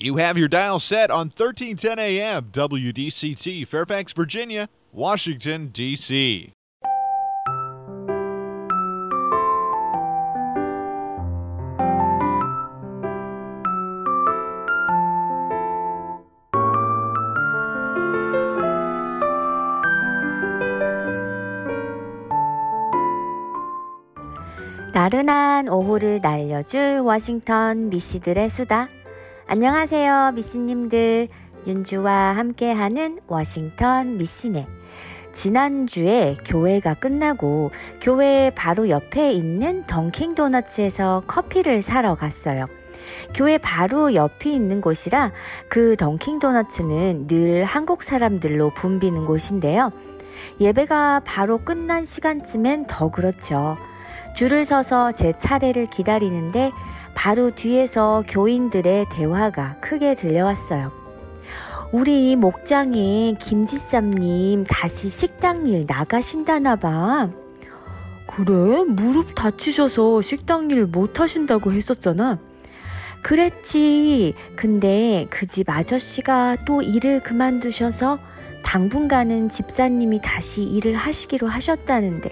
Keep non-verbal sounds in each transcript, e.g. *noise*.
You have your dial set on 1310 AM WDCT, Fairfax, Virginia, Washington, D.C. 나른한 오후를 날려줄 워싱턴 미씨들의 수다. 안녕하세요, 미씨님들. 윤주와 함께하는 워싱턴 미씨네. 지난주에 교회가 끝나고 교회 바로 옆에 있는 던킹 도너츠에서 커피를 사러 갔어요. 교회 바로 옆이 있는 곳이라 그 던킹 도너츠는 늘 한국 사람들로 붐비는 곳인데요. 예배가 바로 끝난 시간쯤엔 더 그렇죠. 줄을 서서 제 차례를 기다리는데 바로 뒤에서 교인들의 대화가 크게 들려왔어요. 우리 목장에 김지쌈님 다시 식당 일 나가신다나 봐. 그래? 무릎 다치셔서 식당 일 못 하신다고 했었잖아. 그랬지. 근데 그 집 아저씨가 또 일을 그만두셔서 당분간은 집사님이 다시 일을 하시기로 하셨다는데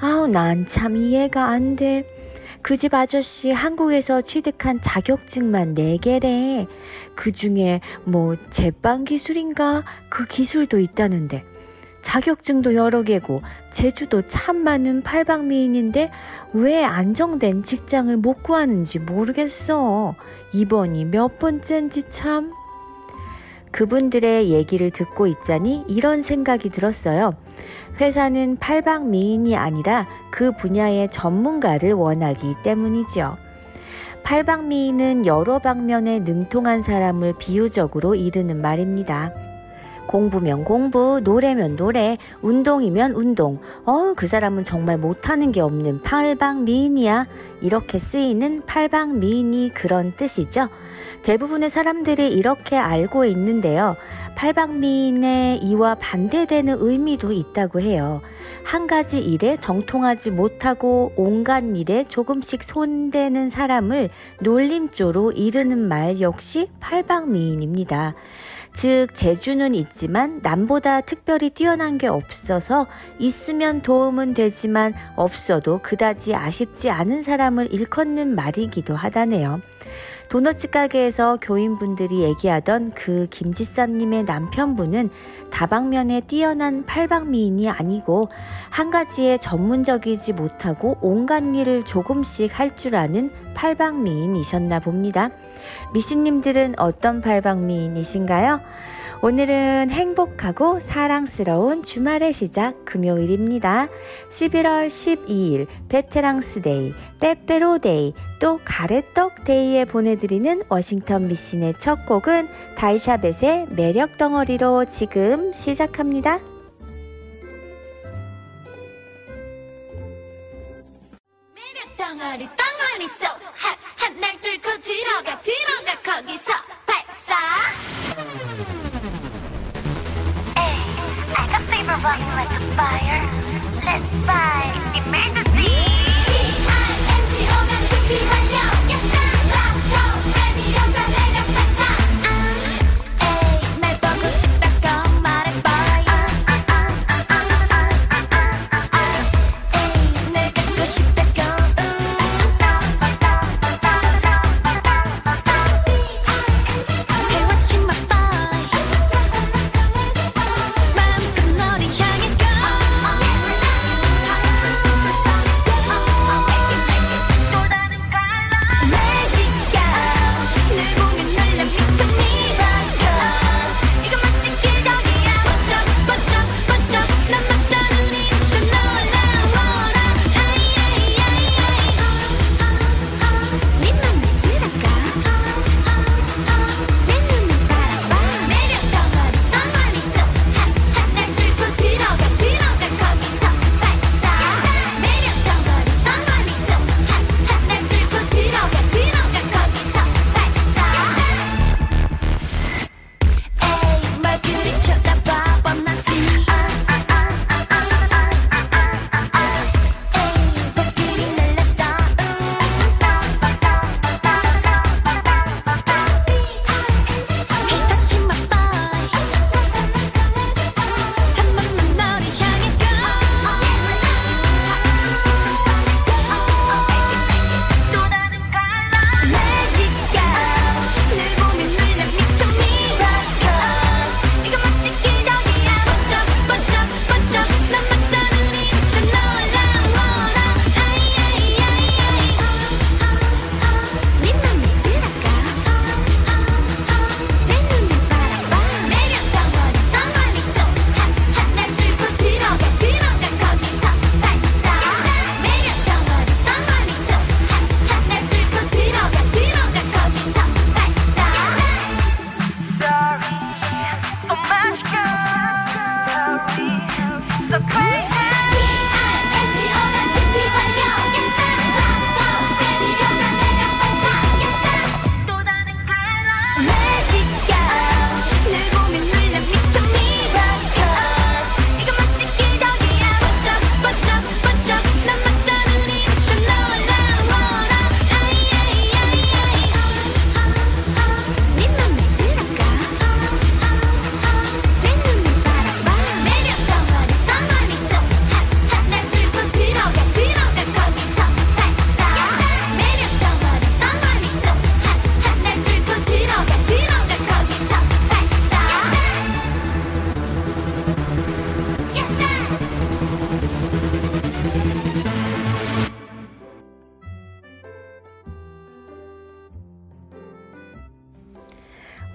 아우, 난 참 이해가 안 돼. 그 집 아저씨 한국에서 취득한 자격증만 4개래. 그 중에 뭐 제빵 기술인가? 그 기술도 있다는데. 자격증도 여러 개고 제주도 참 많은 팔방미인인데 왜 안정된 직장을 못 구하는지 모르겠어. 이번이 몇 번째인지 참. 그분들의 얘기를 듣고 있자니 이런 생각이 들었어요. 회사는 팔방 미인이 아니라 그 분야의 전문가를 원하기 때문이지요. 팔방 미인은 여러 방면에 능통한 사람을 비유적으로 이르는 말입니다. 공부면 공부, 노래면 노래, 운동이면 운동. 어, 그 사람은 정말 못하는 게 없는 팔방미인이야. 이렇게 쓰이는 팔방미인이 그런 뜻이죠. 대부분의 사람들이 이렇게 알고 있는데요. 팔방미인의 이와 반대되는 의미도 있다고 해요. 한 가지 일에 정통하지 못하고 온갖 일에 조금씩 손대는 사람을 놀림조로 이르는 말 역시 팔방미인입니다. 즉, 재주는 있지만 남보다 특별히 뛰어난 게 없어서 있으면 도움은 되지만 없어도 그다지 아쉽지 않은 사람을 일컫는 말이기도 하다네요. 도너츠 가게에서 교인분들이 얘기하던 그 김지쌈님의 남편분은 다방면에 뛰어난 팔방미인이 아니고 한 가지에 전문적이지 못하고 온갖 일을 조금씩 할 줄 아는 팔방미인이셨나 봅니다. 미신님들은 어떤 팔방미인이신가요? 오늘은 행복하고 사랑스러운 주말의 시작 금요일입니다. 11월 12일 Veterans Day, 빼빼로 데이, 또 가래떡 데이에 보내드리는 워싱턴 미신의 첫 곡은 달샤벳의 매력 덩어리로 지금 시작합니다. 매력 덩어리 덩어리 속핫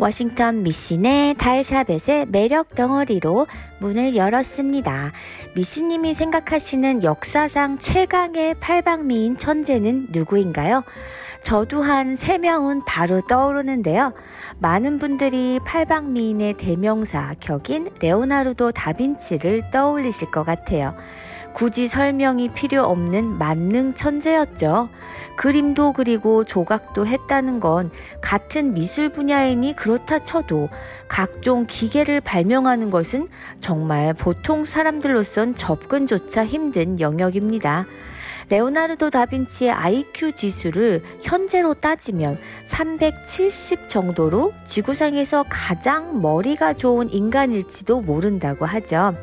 워싱턴 미신의 달샤벳의 매력 덩어리로 문을 열었습니다. 미신님이 생각하시는 역사상 최강의 팔방미인 천재는 누구인가요? 저도 한 세명은 바로 떠오르는데요. 많은 분들이 팔방미인의 대명사 격인 레오나르도 다빈치를 떠올리실 것 같아요. 굳이 설명이 필요 없는 만능 천재였죠. 그림도 그리고 조각도 했다는 건 같은 미술 분야이니 그렇다 쳐도 각종 기계를 발명하는 것은 정말 보통 사람들로선 접근조차 힘든 영역입니다. 레오나르도 다빈치의 IQ 지수를 현재로 따지면 370 정도로 지구상에서 가장 머리가 좋은 인간일지도 모른다고 하죠.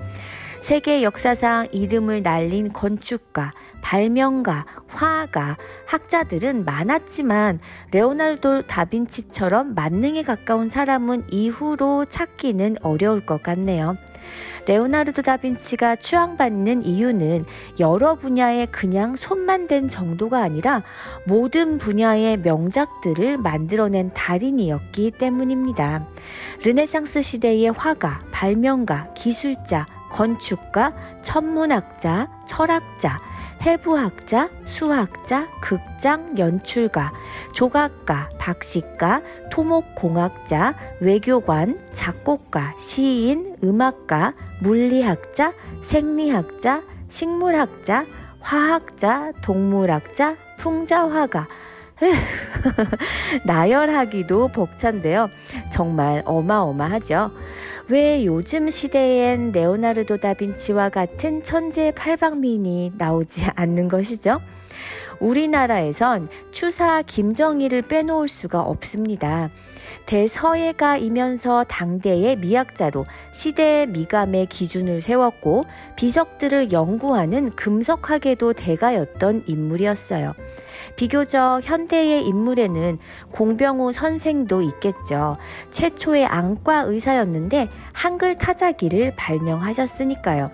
세계 역사상 이름을 날린 건축가, 발명가, 화가, 학자들은 많았지만 레오나르도 다빈치처럼 만능에 가까운 사람은 이후로 찾기는 어려울 것 같네요. 레오나르도 다빈치가 추앙받는 이유는 여러 분야에 그냥 손만 댄 정도가 아니라 모든 분야의 명작들을 만들어낸 달인이었기 때문입니다. 르네상스 시대의 화가, 발명가, 기술자, 건축가, 천문학자, 철학자, 해부학자, 수학자, 극장 연출가, 조각가, 박식가, 토목공학자, 외교관, 작곡가, 시인, 음악가, 물리학자, 생리학자, 식물학자, 화학자, 동물학자, 풍자화가, *laughs* 나열하기도 벅찬데요. 정말 어마어마하죠. 왜 요즘 시대엔 레오나르도 다빈치와 같은 천재 팔방민이 나오지 *laughs* 않는 것이죠? 우리나라에선 추사 김정일을 빼놓을 수가 없습니다. 대서예가이면서 당대의 미학자로 시대의 미감의 기준을 세웠고 비석들을 연구하는 금석학에도 대가였던 인물이었어요. 비교적 현대의 인물에는 공병우 선생도 있겠죠. 최초의 안과 의사였는데 한글 타자기를 발명하셨으니까요.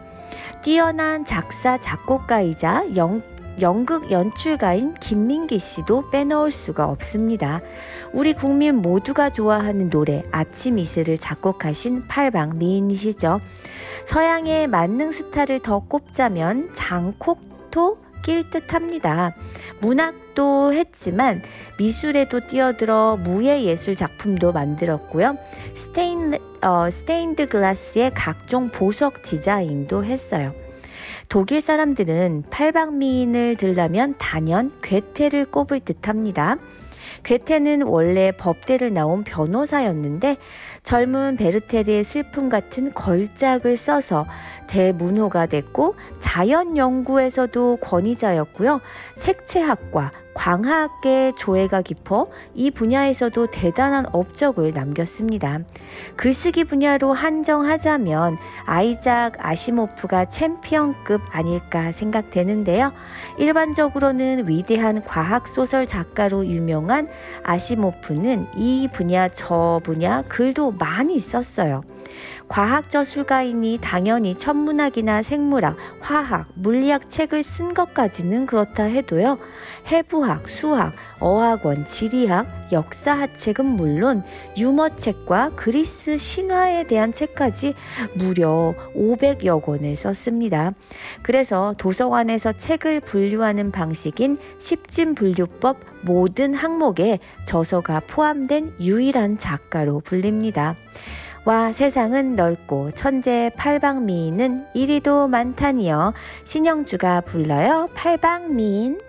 뛰어난 작사 작곡가이자 영, 연극 연출가인 김민기 씨도 빼놓을 수가 없습니다. 우리 국민 모두가 좋아하는 노래 아침 이슬을 작곡하신 팔방 미인이시죠. 서양의 만능 스타를 더 꼽자면 장콕토 낄 듯합니다. 문학도 했지만 미술에도 뛰어들어 무예 예술 작품도 만들었고요. 스테인, 어, 스테인드 글라스의 각종 보석 디자인도 했어요. 독일 사람들은 팔방미인을 들라면 단연 괴테를 꼽을 듯 합니다. 괴테는 원래 법대를 나온 변호사였는데 젊은 베르테르의 슬픔 같은 걸작을 써서 대문호가 됐고 자연 연구에서도 권위자였고요. 색채학과 광학계의 조예가 깊어 이 분야에서도 대단한 업적을 남겼습니다. 글쓰기 분야로 한정하자면 아이작 아시모프가 챔피언급 아닐까 생각되는데요. 일반적으로는 위대한 과학 소설 작가로 유명한 아시모프는 이 분야 저 분야 글도 많이 썼어요. 과학 저술가이니 당연히 천문학이나 생물학, 화학, 물리학 책을 쓴 것까지는 그렇다 해도요. 해부학, 수학, 어학원, 지리학, 역사학 책은 물론 유머책과 그리스 신화에 대한 책까지 무려 500여 권을 썼습니다. 그래서 도서관에서 책을 분류하는 방식인 십진 분류법 모든 항목에 저서가 포함된 유일한 작가로 불립니다. 와 세상은 넓고 천재 팔방미인은 이리도 많다니요. 신영주가 불러요. 팔방미인.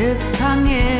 세상에.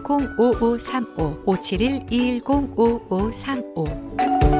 571-210-5535 571-210-5535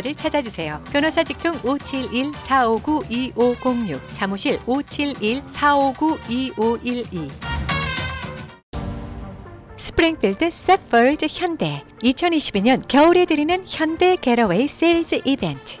를 찾아주세요. 변호사 직통 571-459-2506 사무실 571-459-2512 스프링필드 새포드 현대. 2022년 겨울에 드리는 현대 Getaway Sales Event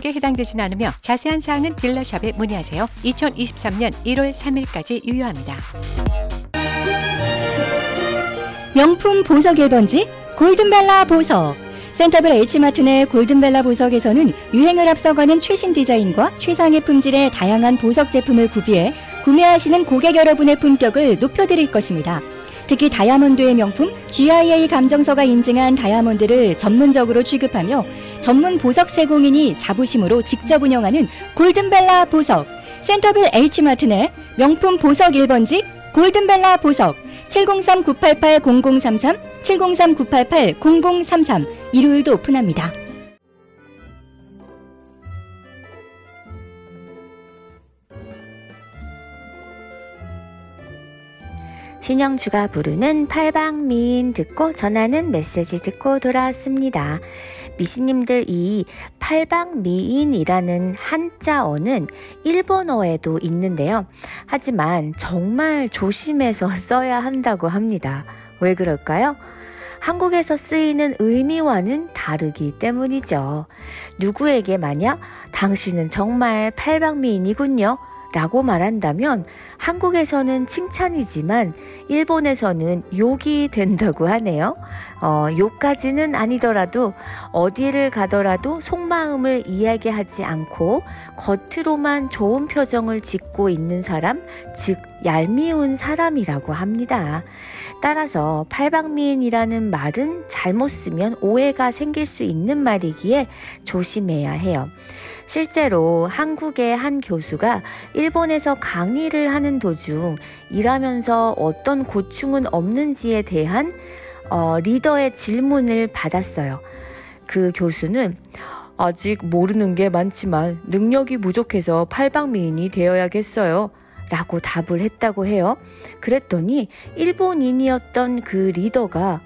에 해당되진 않으며 자세한 사항은 딜러샵에 문의하세요. 2023년 1월 3일까지 유효합니다. 명품 보석 1번지 골든벨라 보석 센터블 H마트 내 골든벨라 보석에서는 유행을 앞서가는 최신 디자인과 최상의 품질의 다양한 보석 제품을 구비해 구매하시는 고객 여러분의 품격을 높여드릴 것입니다. 특히 다이아몬드의 명품 GIA 감정서가 인증한 다이아몬드를 전문적으로 취급하며 전문 보석 세공인이 자부심으로 직접 운영하는 골든벨라 보석 센터빌 H마트 내 명품 보석 1번지 골든벨라 보석 703-988-0033 703-988-0033 일요일도 오픈합니다. 신영주가 부르는 팔방미인 듣고 전하는 메시지 듣고 돌아왔습니다. 미씨님들 이 팔방미인이라는 한자어는 일본어에도 있는데요. 하지만 정말 조심해서 *laughs* 써야 한다고 합니다. 왜 그럴까요? 한국에서 쓰이는 의미와는 다르기 때문이죠. 누구에게 만약 당신은 정말 팔방미인이군요. 라고 말한다면 한국에서는 칭찬이지만 일본에서는 욕이 된다고 하네요. 어, 욕까지는 아니더라도 어디를 가더라도 속마음을 이야기하지 않고 겉으로만 좋은 표정을 짓고 있는 사람, 즉 얄미운 사람이라고 합니다. 따라서 팔방미인이라는 말은 잘못 쓰면 오해가 생길 수 있는 말이기에 조심해야 해요. 실제로 한국의 한 교수가 일본에서 강의를 하는 도중 일하면서 어떤 고충은 없는지에 대한 어, 리더의 질문을 받았어요. 그 교수는 아직 모르는 게 많지만 능력이 부족해서 팔방미인이 되어야겠어요. 라고 답을 했다고 해요. 그랬더니 일본인이었던 그 리더가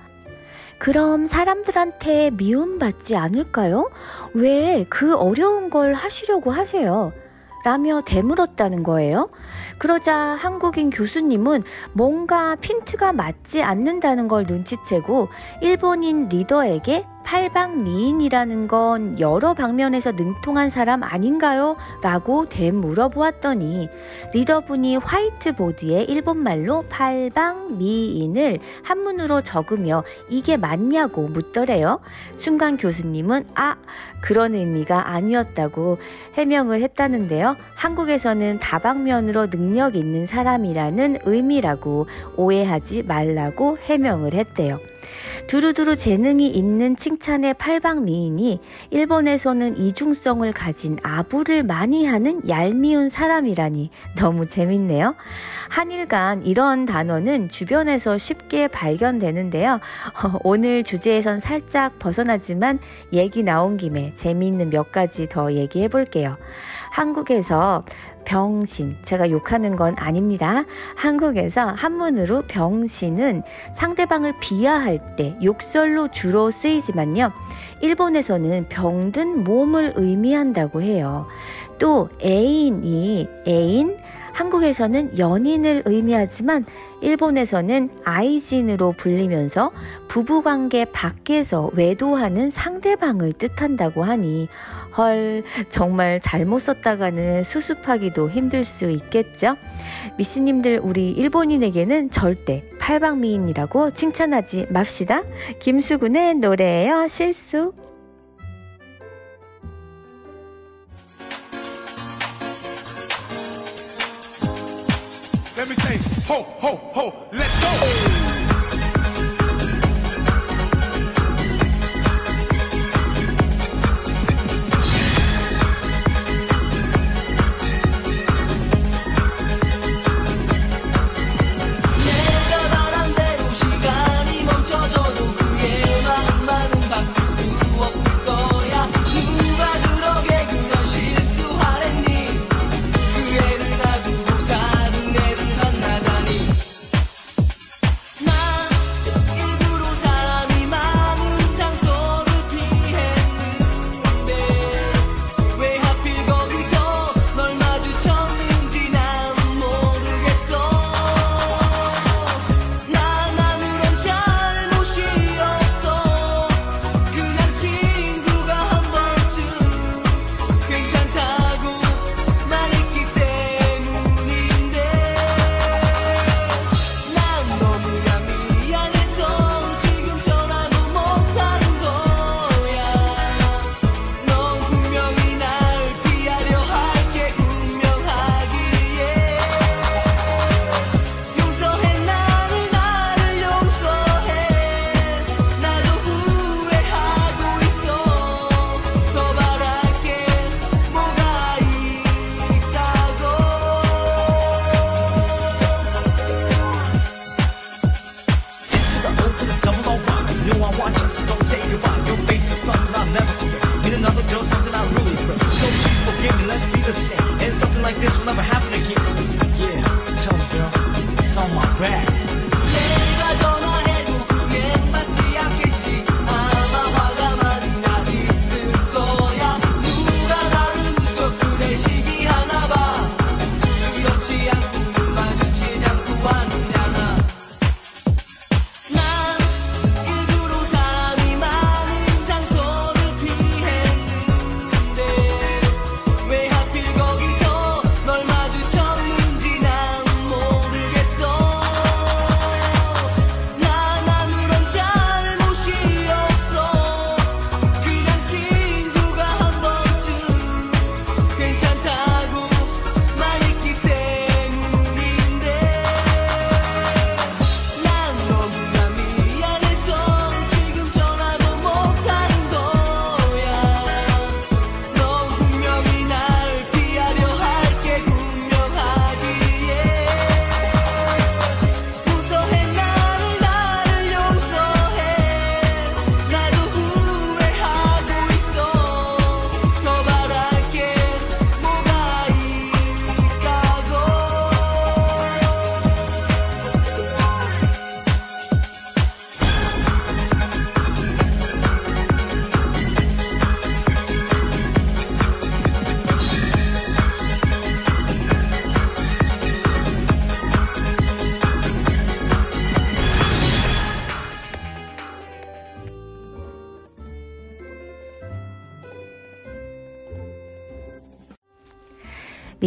그럼 사람들한테 미움받지 않을까요? 왜 그 어려운 걸 하시려고 하세요? 라며 되물었다는 거예요. 그러자 한국인 교수님은 뭔가 핀트가 맞지 않는다는 걸 눈치채고 일본인 리더에게 팔방미인이라는 건 여러 방면에서 능통한 사람 아닌가요? 라고 되물어보았더니 리더분이 화이트보드에 일본말로 팔방미인을 한문으로 적으며 이게 맞냐고 묻더래요. 순간 교수님은 아, 그런 의미가 아니었다고 해명을 했다는데요. 한국에서는 다방면으로 능력 있는 사람이라는 의미라고 오해하지 말라고 해명을 했대요. 두루두루 재능이 있는 칭찬의 팔방미인이 일본에서는 이중성을 가진 아부를 많이 하는 얄미운 사람이라니 너무 재밌네요. 한일 간 이런 단어는 주변에서 쉽게 발견되는데요. 어, *laughs* 오늘 주제에선 살짝 벗어나지만 얘기 나온 김에 재미있는 몇 가지 더 얘기해 볼게요. 한국에서 병신, 제가 욕하는 건 아닙니다. 한국에서 한문으로 병신은 상대방을 비하할 때 욕설로 주로 쓰이지만요. 일본에서는 병든 몸을 의미한다고 해요. 또 애인이 애인, 한국에서는 연인을 의미하지만 일본에서는 아이진으로 불리면서 부부관계 밖에서 외도하는 상대방을 뜻한다고 하니 헐 정말 잘못 썼다가는 수습하기도 힘들 수 있겠죠. 미씨님들 우리 일본인에게는 절대 팔방미인이라고 칭찬하지 맙시다. 김수근의 노래예요. 실수. Let me say.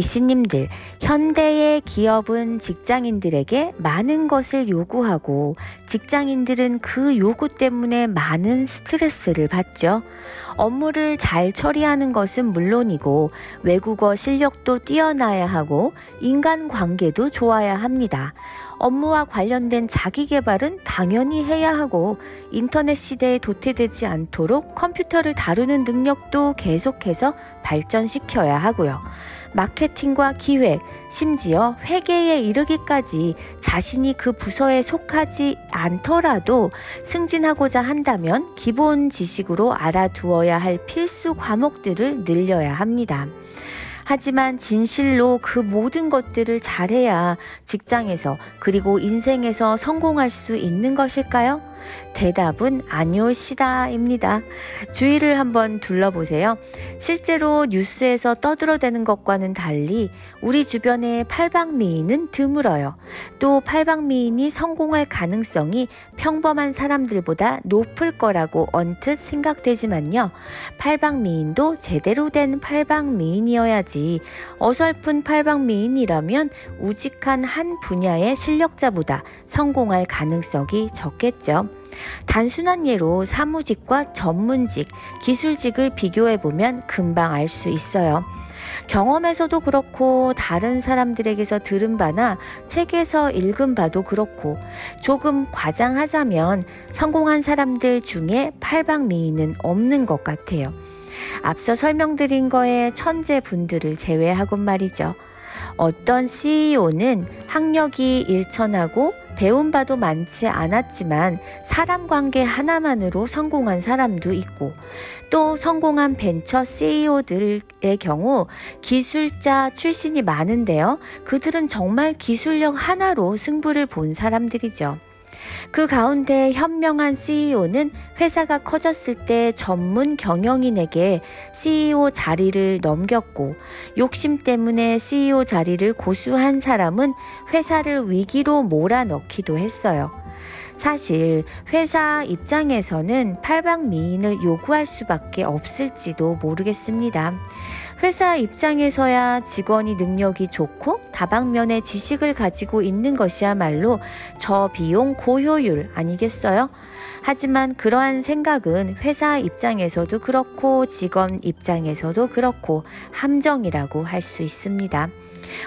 미씨님들, 현대의 기업은 직장인들에게 많은 것을 요구하고 직장인들은 그 요구 때문에 많은 스트레스를 받죠. 업무를 잘 처리하는 것은 물론이고 외국어 실력도 뛰어나야 하고 인간 관계도 좋아야 합니다. 업무와 관련된 자기 개발은 당연히 해야 하고 인터넷 시대에 도태되지 않도록 컴퓨터를 다루는 능력도 계속해서 발전시켜야 하고요. 마케팅과 기획, 심지어 회계에 이르기까지 자신이 그 부서에 속하지 않더라도 승진하고자 한다면 기본 지식으로 알아두어야 할 필수 과목들을 늘려야 합니다. 하지만 진실로 그 모든 것들을 잘해야 직장에서 그리고 인생에서 성공할 수 있는 것일까요? 대답은 아니올시다입니다. 주위를 한번 둘러보세요. 실제로 뉴스에서 떠들어대는 것과는 달리 우리 주변의 팔방미인은 드물어요. 또 팔방미인이 성공할 가능성이 평범한 사람들보다 높을 거라고 언뜻 생각되지만요. 팔방미인도 제대로 된 팔방미인이어야지 어설픈 팔방미인이라면 우직한 한 분야의 실력자보다 성공할 가능성이 적겠죠. 단순한 예로 사무직과 전문직, 기술직을 비교해 보면 금방 알 수 있어요. 경험에서도 그렇고 다른 사람들에게서 들은 바나 책에서 읽은 바도 그렇고 조금 과장하자면 성공한 사람들 중에 팔방미인은 없는 것 같아요. 앞서 설명드린 거에 천재 분들을 제외하곤 말이죠. 어떤 CEO는 학력이 일천하고 배운 바도 많지 않았지만 사람 관계 하나만으로 성공한 사람도 있고 또 성공한 벤처 CEO들의 경우 기술자 출신이 많은데요. 그들은 정말 기술력 하나로 승부를 본 사람들이죠. 그 가운데 현명한 CEO는 회사가 커졌을 때 전문 경영인에게 CEO 자리를 넘겼고 욕심 때문에 CEO 자리를 고수한 사람은 회사를 위기로 몰아넣기도 했어요. 사실 회사 입장에서는 팔방미인을 요구할 수밖에 없을지도 모르겠습니다. 회사 입장에서야 직원이 능력이 좋고 다방면의 지식을 가지고 있는 것이야말로 저비용 고효율 아니겠어요? 하지만 그러한 생각은 회사 입장에서도 그렇고 직원 입장에서도 그렇고 함정이라고 할 수 있습니다.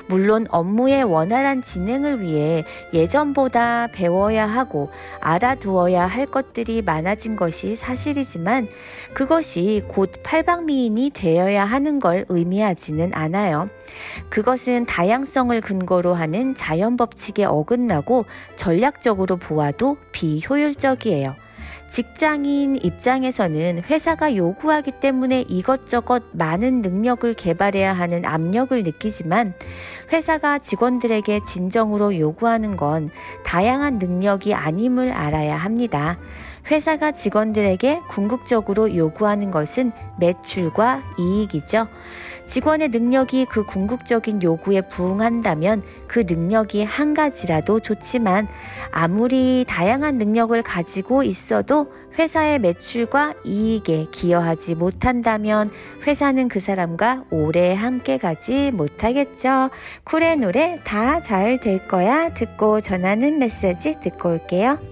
물론 업무의 원활한 진행을 위해 예전보다 배워야 하고 알아두어야 할 것들이 많아진 것이 사실이지만 그것이 곧 팔방미인이 되어야 하는 걸 의미하지는 않아요. 그것은 다양성을 근거로 하는 자연 법칙에 어긋나고 전략적으로 보아도 비효율적이에요. 직장인 입장에서는 회사가 요구하기 때문에 이것저것 많은 능력을 개발해야 하는 압력을 느끼지만 회사가 직원들에게 진정으로 요구하는 건 다양한 능력이 아님을 알아야 합니다. 회사가 직원들에게 궁극적으로 요구하는 것은 매출과 이익이죠. 직원의 능력이 그 궁극적인 요구에 부응한다면 그 능력이 한 가지라도 좋지만 아무리 다양한 능력을 가지고 있어도 회사의 매출과 이익에 기여하지 못한다면 회사는 그 사람과 오래 함께 가지 못하겠죠. 쿨의 노래 다 잘 될 거야 듣고 전하는 메시지 듣고 올게요.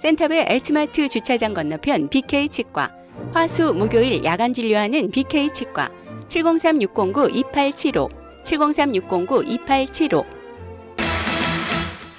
센터빌 H마트 주차장 건너편 BK 치과. 화수 목요일 야간 진료하는 BK 치과. 703-609-2875. 703-609-2875.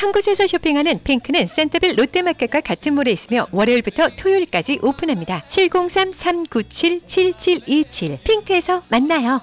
한 곳에서 쇼핑하는 핑크는 센터빌 롯데마켓과 같은 몰에 있으며 월요일부터 토요일까지 오픈합니다. 703-397-7727 핑크에서 만나요.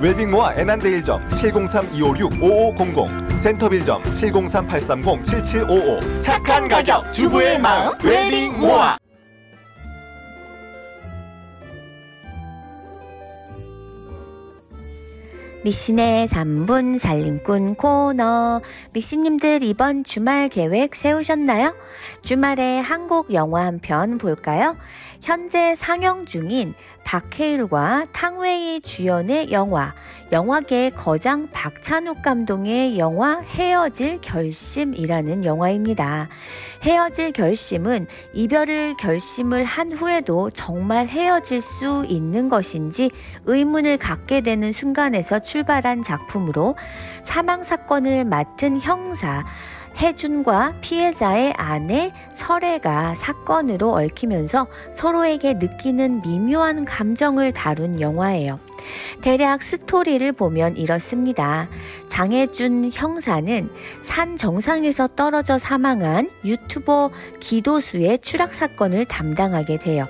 웰빙모아 애난데일점 703-256-5500 센터빌점 703-830-7755 착한 가격 주부의 마음 웰빙모아 미신의 3분 살림꾼 코너. 미신님들 이번 주말 계획 세우셨나요? 주말에 한국 영화 한 편 볼까요? 현재 상영 중인 박해일과 탕웨이 주연의 영화, 영화계 거장 박찬욱 감독의 영화 헤어질 결심이라는 영화입니다. 헤어질 결심은 이별을 결심을 한 후에도 정말 헤어질 수 있는 것인지 의문을 갖게 되는 순간에서 출발한 작품으로 사망 사건을 맡은 형사 혜준과 피해자의 아내 설애가 사건으로 얽히면서 서로에게 느끼는 미묘한 감정을 다룬 영화예요. 대략 스토리를 보면 이렇습니다. 장혜준 형사는 산 정상에서 떨어져 사망한 유튜버 기도수의 추락 사건을 담당하게 돼요.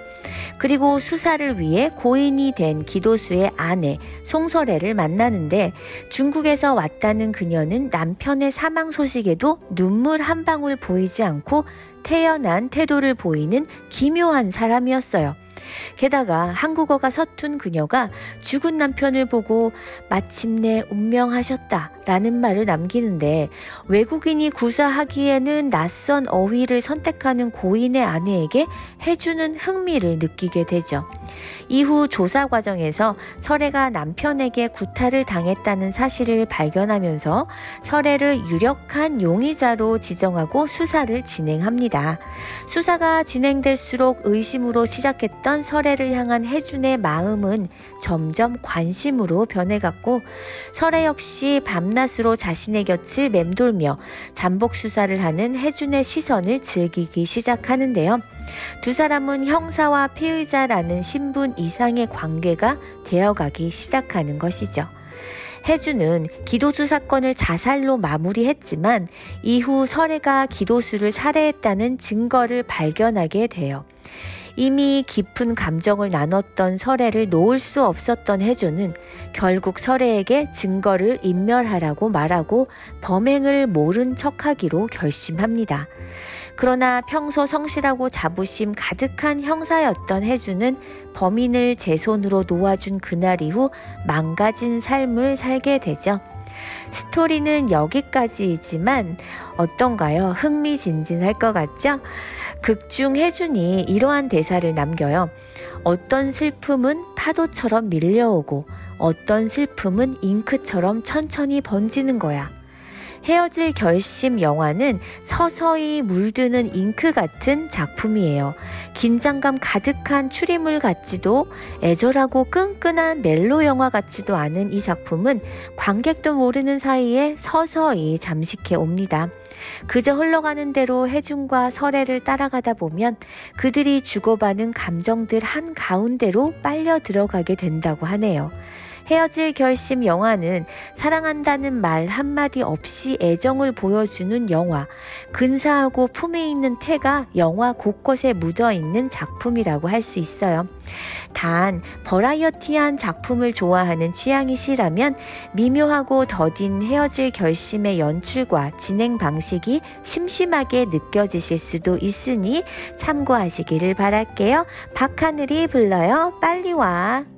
그리고 수사를 위해 고인이 된 기도수의 아내 송설애를 만나는데 중국에서 왔다는 그녀는 남편의 사망 소식에도 눈물 한 방울 보이지 않고 태연한 태도를 보이는 기묘한 사람이었어요. 게다가 한국어가 서툰 그녀가 죽은 남편을 보고 마침내 운명하셨다 라는 말을 남기는데 외국인이 구사하기에는 낯선 어휘를 선택하는 고인의 아내에게 해주는 흥미를 느끼게 되죠. 이후 조사 과정에서 설애가 남편에게 구타를 당했다는 사실을 발견하면서 설애를 유력한 용의자로 지정하고 수사를 진행합니다. 수사가 진행될수록 의심으로 시작했던 설애를 향한 혜준의 마음은 점점 관심으로 변해갔고 설애 역시 밤낮으로 자신의 곁을 맴돌며 잠복 수사를 하는 혜준의 시선을 즐기기 시작하는데요. 두 사람은 형사와 피의자라는 신분 이상의 관계가 되어가기 시작하는 것이죠. 혜주는 기도수 사건을 자살로 마무리했지만 이후 설애가 기도수를 살해했다는 증거를 발견하게 돼요. 이미 깊은 감정을 나눴던 설애를 놓을 수 없었던 혜주는 결국 설애에게 증거를 인멸하라고 말하고 범행을 모른 척하기로 결심합니다. 그러나 평소 성실하고 자부심 가득한 형사였던 혜주는 범인을 제 손으로 놓아준 그날 이후 망가진 삶을 살게 되죠. 스토리는 여기까지이지만 어떤가요? 흥미진진할 것 같죠? 극중 혜준이 이러한 대사를 남겨요. 어떤 슬픔은 파도처럼 밀려오고 어떤 슬픔은 잉크처럼 천천히 번지는 거야. 헤어질 결심 영화는 서서히 물드는 잉크 같은 작품이에요. 긴장감 가득한 추리물 같지도 애절하고 끈끈한 멜로 영화 같지도 않은 이 작품은 관객도 모르는 사이에 서서히 잠식해 옵니다. 그저 흘러가는 대로 혜준과 설애를 따라가다 보면 그들이 주고받은 감정들 한 가운데로 빨려 들어가게 된다고 하네요. 헤어질 결심 영화는 사랑한다는 말 한마디 없이 애정을 보여주는 영화, 근사하고 품에 있는 태가 영화 곳곳에 묻어 있는 작품이라고 할 수 있어요. 단, 버라이어티한 작품을 좋아하는 취향이시라면 미묘하고 더딘 헤어질 결심의 연출과 진행 방식이 심심하게 느껴지실 수도 있으니 참고하시기를 바랄게요. 박하늘이 불러요. 빨리 와.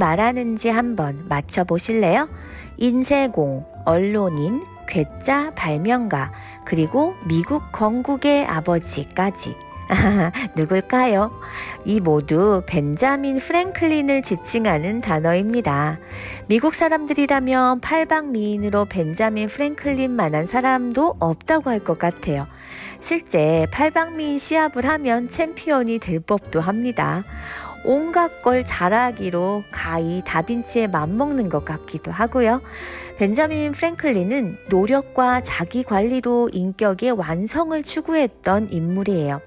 말하는지 한번 맞춰보실래요? 인쇄공, 언론인, 괴짜 발명가, 그리고 미국 건국의 아버지까지. *laughs* 누굴까요? 이 모두 벤자민 프랭클린을 지칭하는 단어입니다. 미국 사람들이라면 팔방미인으로 벤자민 프랭클린만한 사람도 없다고 할 것 같아요. 실제 팔방미인 시합을 하면 챔피언이 될 법도 합니다. 온갖 걸 잘하기로 가히 다빈치에 맞먹는 것 같기도 하고요. 벤자민 프랭클린은 노력과 자기 관리로 인격의 완성을 추구했던 인물이에요.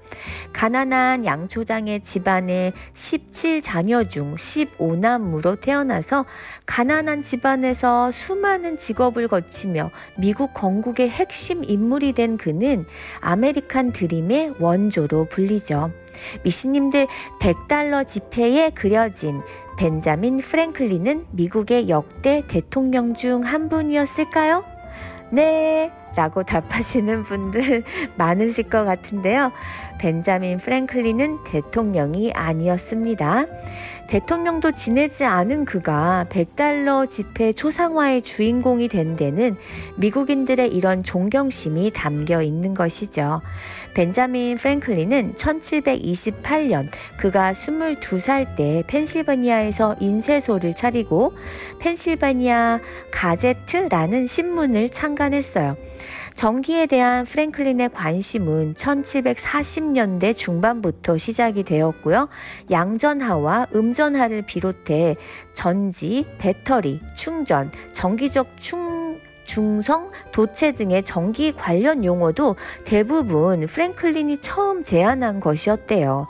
가난한 양초장이 집안의 17자녀 중 15남무로 태어나서 가난한 집안에서 수많은 직업을 거치며 미국 건국의 핵심 인물이 된 그는 아메리칸 드림의 원조로 불리죠. 미씨님들 100달러 지폐에 그려진 벤자민 프랭클린은 미국의 역대 대통령 중 한 분이었을까요? 네. 라고 답하시는 분들 *laughs* 많으실 것 같은데요. 벤자민 프랭클린은 대통령이 아니었습니다. 대통령도 지내지 않은 그가 100달러 지폐 초상화의 주인공이 된 데는 미국인들의 이런 존경심이 담겨 있는 것이죠. 벤자민 프랭클린은 1728년 그가 22살 때 펜실바니아에서 인쇄소를 차리고 펜실바니아 가제트라는 신문을 창간했어요. 전기에 대한 프랭클린의 관심은 1740년대 중반부터 시작이 되었고요. 양전하와 음전하를 비롯해 전지, 배터리, 충전, 전기적 충 중성, 도체 등의 전기 관련 용어도 대부분 프랭클린이 처음 제안한 것이었대요.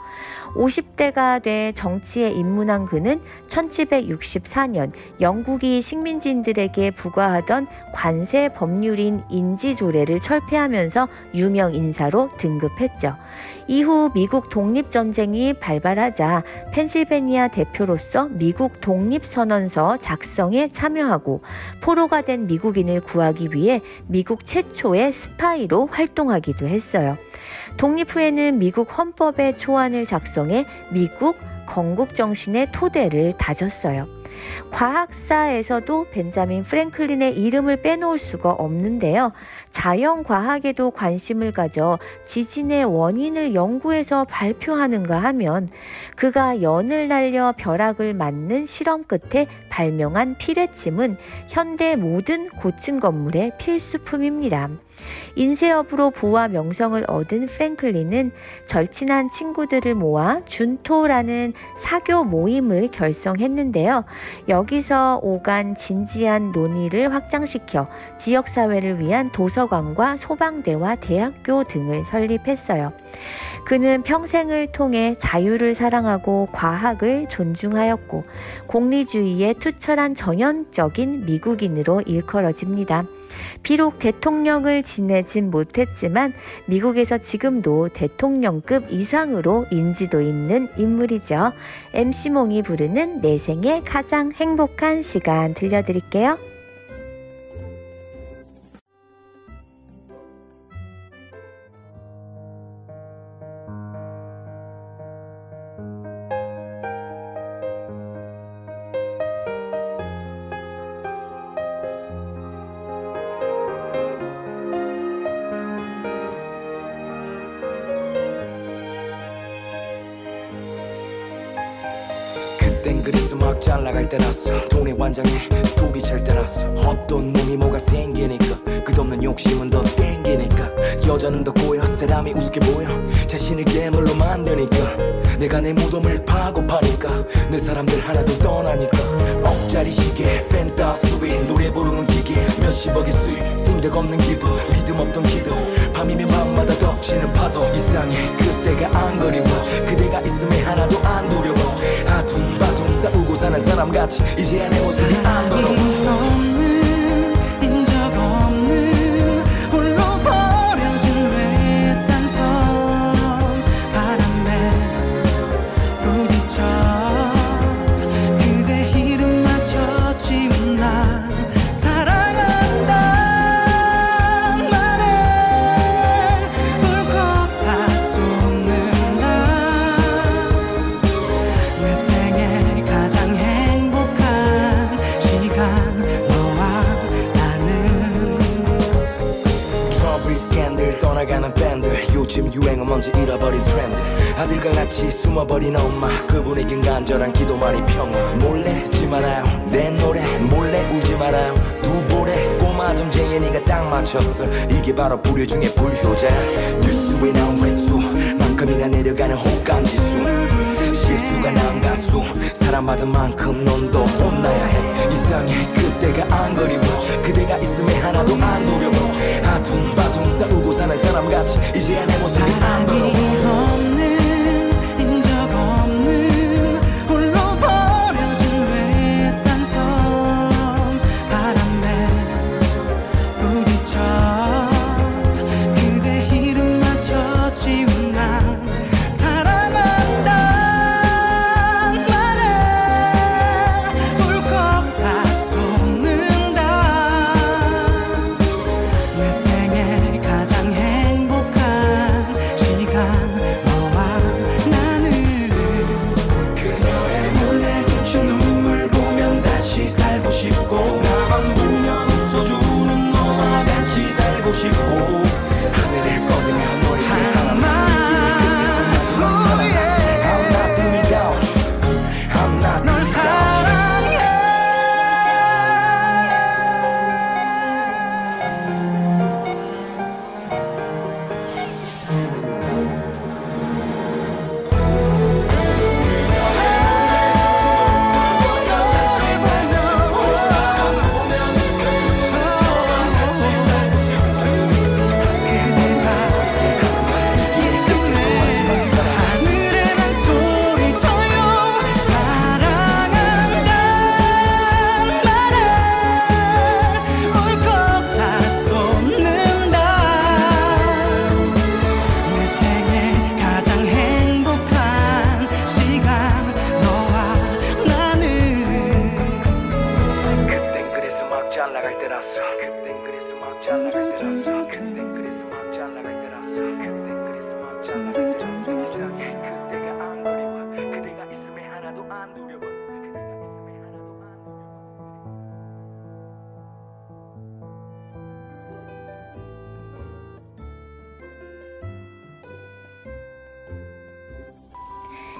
50대가 돼 정치에 입문한 그는 1764년 영국이 식민진들에게 부과하던 관세 법률인 인지조례를 철폐하면서 유명 인사로 등급했죠. 이후 미국 독립전쟁이 발발하자 펜실베니아 대표로서 미국 독립선언서 작성에 참여하고 포로가 된 미국인을 구하기 위해 미국 최초의 스파이로 활동하기도 했어요. 독립 후에는 미국 헌법의 초안을 작성해 미국 건국 정신의 토대를 다졌어요. 과학사에서도 벤자민 프랭클린의 이름을 빼놓을 수가 없는데요. 자연과학에도 관심을 가져 지진의 원인을 연구해서 발표하는가 하면 그가 연을 날려 벼락을 맞는 실험 끝에 발명한 피뢰침은 현대 모든 고층 건물의 필수품입니다. 인쇄업으로 부와 명성을 얻은 프랭클린은 절친한 친구들을 모아 준토라는 사교 모임을 결성했는데요. 여기서 오간 진지한 논의를 확장시켜 지역사회를 위한 도서관과 소방대와 대학교 등을 설립했어요. 그는 평생을 통해 자유를 사랑하고 과학을 존중하였고 공리주의에 투철한 전형적인 미국인으로 일컬어집니다. 비록 대통령을 지내진 못했지만 미국에서 지금도 대통령급 이상으로 인지도 있는 인물이죠. MC몽이 부르는 내 생의 가장 행복한 시간 들려드릴게요. 때라서. 돈의 완장에 독이 찰 때라서. 어떤 놈이 뭐가 생기니까 끝없는 욕심은 더 여자는 더 꼬여. 사람이 우습게 보여. 자신을 괴물로 만드니까. 내가 내 무덤을 파고 파니까. 내 사람들 하나도 떠나니까. 억짜리 시계 펜타스위 노래 부르는 기계. 몇십억의 수익 생각 없는 기분 믿음 없던 기도. 밤이면 밤마다 덮치는 파도. 이상해 그때가 안 그리워. 그대가 있음에 하나도 안 두려워. 아둥바둥 싸우고 사는 사람같이 이제야 내 모습이 안 더러워 유행어 먼저 잃어버린 트렌드. 아들과 같이 숨어버린 엄마. 그분에겐 간절한 기도만이 평화. 몰래 듣지 말아요. 내 노래 몰래 울지 말아요. 두 볼에 꼬마 점쟁이 니가 딱 맞췄어. 이게 바로 불효 중에 불효자. 뉴스에 나온 횟수만큼이나 내려가는 호감지수. 실수가 난 가수. 사랑받은 만큼 넌더 혼나야 해. 이상해. 그때가 안 그리워. 그대가 있음에 하나도 안 두려워. 아둥바둥 싸우고 사는 사람같이 이제야 내 모습이 안 사랑이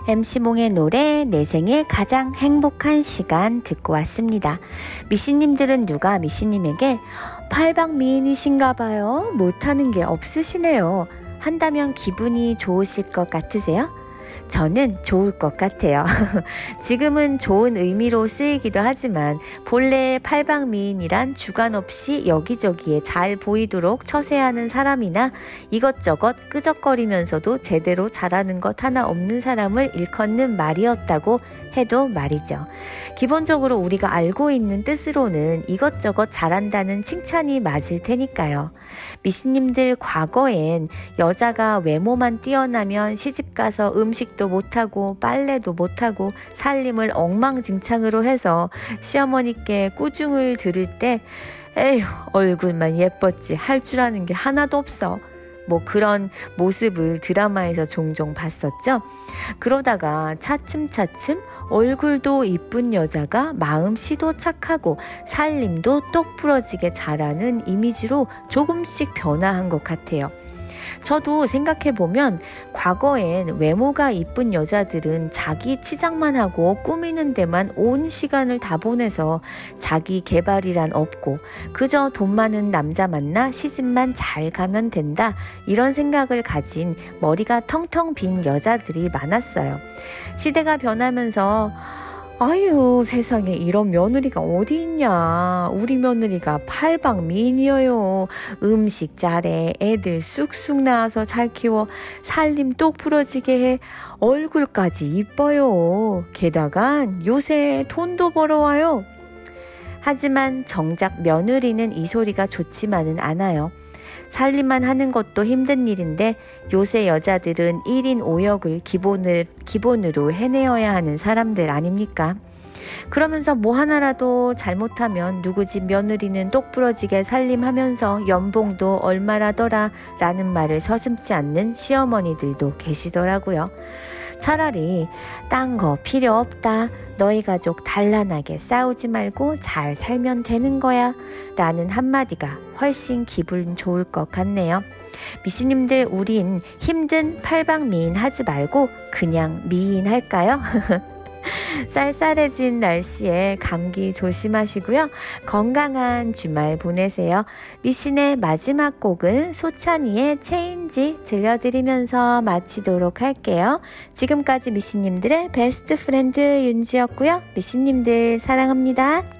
MC몽의 노래 내 생에 가장 행복한 시간 듣고 왔습니다. 미씨님들은 누가 미씨님에게 팔방 미인이신가 봐요. 못하는 게 없으시네요. 한다면 기분이 좋으실 것 같으세요? 저는 좋을 것 같아요. *laughs* 지금은 좋은 의미로 쓰이기도 하지만 본래 팔방미인이란 주관 없이 여기저기에 잘 보이도록 처세하는 사람이나 이것저것 끄적거리면서도 제대로 잘하는 것 하나 없는 사람을 일컫는 말이었다고 해도 말이죠. 기본적으로 우리가 알고 있는 뜻으로는 이것저것 잘한다는 칭찬이 맞을 테니까요. 미씨님들 과거엔 여자가 외모만 뛰어나면 시집가서 음식도 못하고 빨래도 못하고 살림을 엉망진창으로 해서 시어머니께 꾸중을 들을 때 에휴 얼굴만 예뻤지 할 줄 아는 게 하나도 없어. 뭐 그런 모습을 드라마에서 종종 봤었죠. 그러다가 차츰차츰 얼굴도 이쁜 여자가 마음씨도 착하고 살림도 똑 부러지게 잘하는 이미지로 조금씩 변화한 것 같아요. 저도 생각해보면 과거엔 외모가 이쁜 여자들은 자기 치장만 하고 꾸미는 데만 온 시간을 다 보내서 자기 개발이란 없고 그저 돈 많은 남자 만나 시집만 잘 가면 된다 이런 생각을 가진 머리가 텅텅 빈 여자들이 많았어요. 시대가 변하면서 아유 세상에 이런 며느리가 어디 있냐? 우리 며느리가 팔방 미인이어요. 음식 잘해. 애들 쑥쑥 낳아서 잘 키워. 살림 똑 부러지게 해. 얼굴까지 이뻐요. 게다가 요새 돈도 벌어와요. 하지만 정작 며느리는 이 소리가 좋지만은 않아요 살림만 하는 것도 힘든 일인데 요새 여자들은 1인 5역을 기본을, 기본으로 해내어야 하는 사람들 아닙니까? 그러면서 뭐 하나라도 잘못하면 누구 집 며느리는 똑 부러지게 살림하면서 연봉도 얼마라더라 라는 말을 서슴지 않는 시어머니들도 계시더라고요. 차라리 딴 거 필요 없다. 너희 가족 단란하게 싸우지 말고 잘 살면 되는 거야. 라는 한마디가 훨씬 기분 좋을 것 같네요. 미씨님들 우린 힘든 팔방 미인 하지 말고 그냥 미인 할까요? *laughs* *laughs* 쌀쌀해진 날씨에 감기 조심하시고요. 건강한 주말 보내세요. 미신의 마지막 곡은 소찬이의 체인지 들려드리면서 마치도록 할게요. 지금까지 미신님들의 베스트 프렌드 윤지였고요. 미신님들 사랑합니다.